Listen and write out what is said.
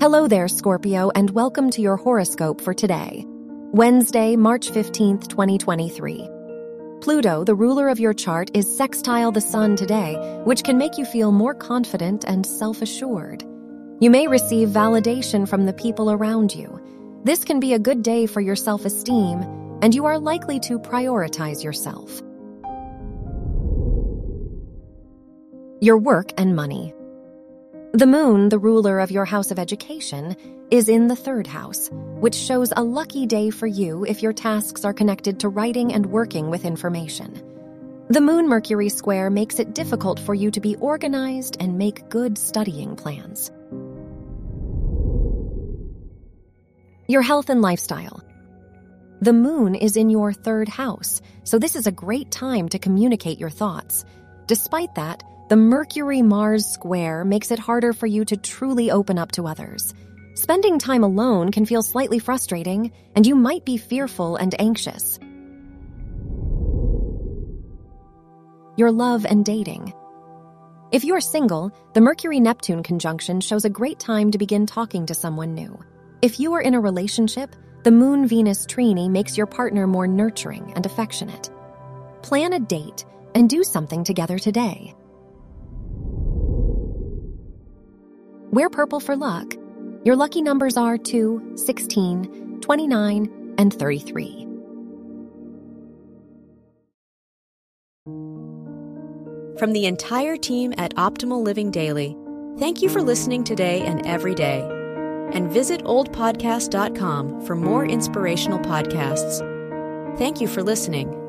Hello there, Scorpio, and welcome to your horoscope for today, Wednesday, March 15th, 2023. Pluto, the ruler of your chart, is sextile the sun today, which can make you feel more confident and self assured. You may receive validation from the people around you. This can be a good day for your self esteem, and you are likely to prioritize yourself. Your work and money. The moon, the ruler of your house of education, is in the third house, which shows a lucky day for you if your tasks are connected to writing and working with information. The Moon Mercury square makes it difficult for you to be organized and make good studying plans. Your health and lifestyle. The moon is in your third house, so this is a great time to communicate your thoughts. Despite that, the Mercury Mars square makes it harder for you to truly open up to others. Spending time alone can feel slightly frustrating, and you might be fearful and anxious. Your love and dating. If you're single, the Mercury Neptune conjunction shows a great time to begin talking to someone new. If you are in a relationship, the Moon Venus trine makes your partner more nurturing and affectionate. Plan a date and do something together today. Wear purple for luck. Your lucky numbers are 2, 16, 29, and 33. From the entire team at Optimal Living Daily, thank you for listening today and every day. And visit oldpodcast.com for more inspirational podcasts. Thank you for listening.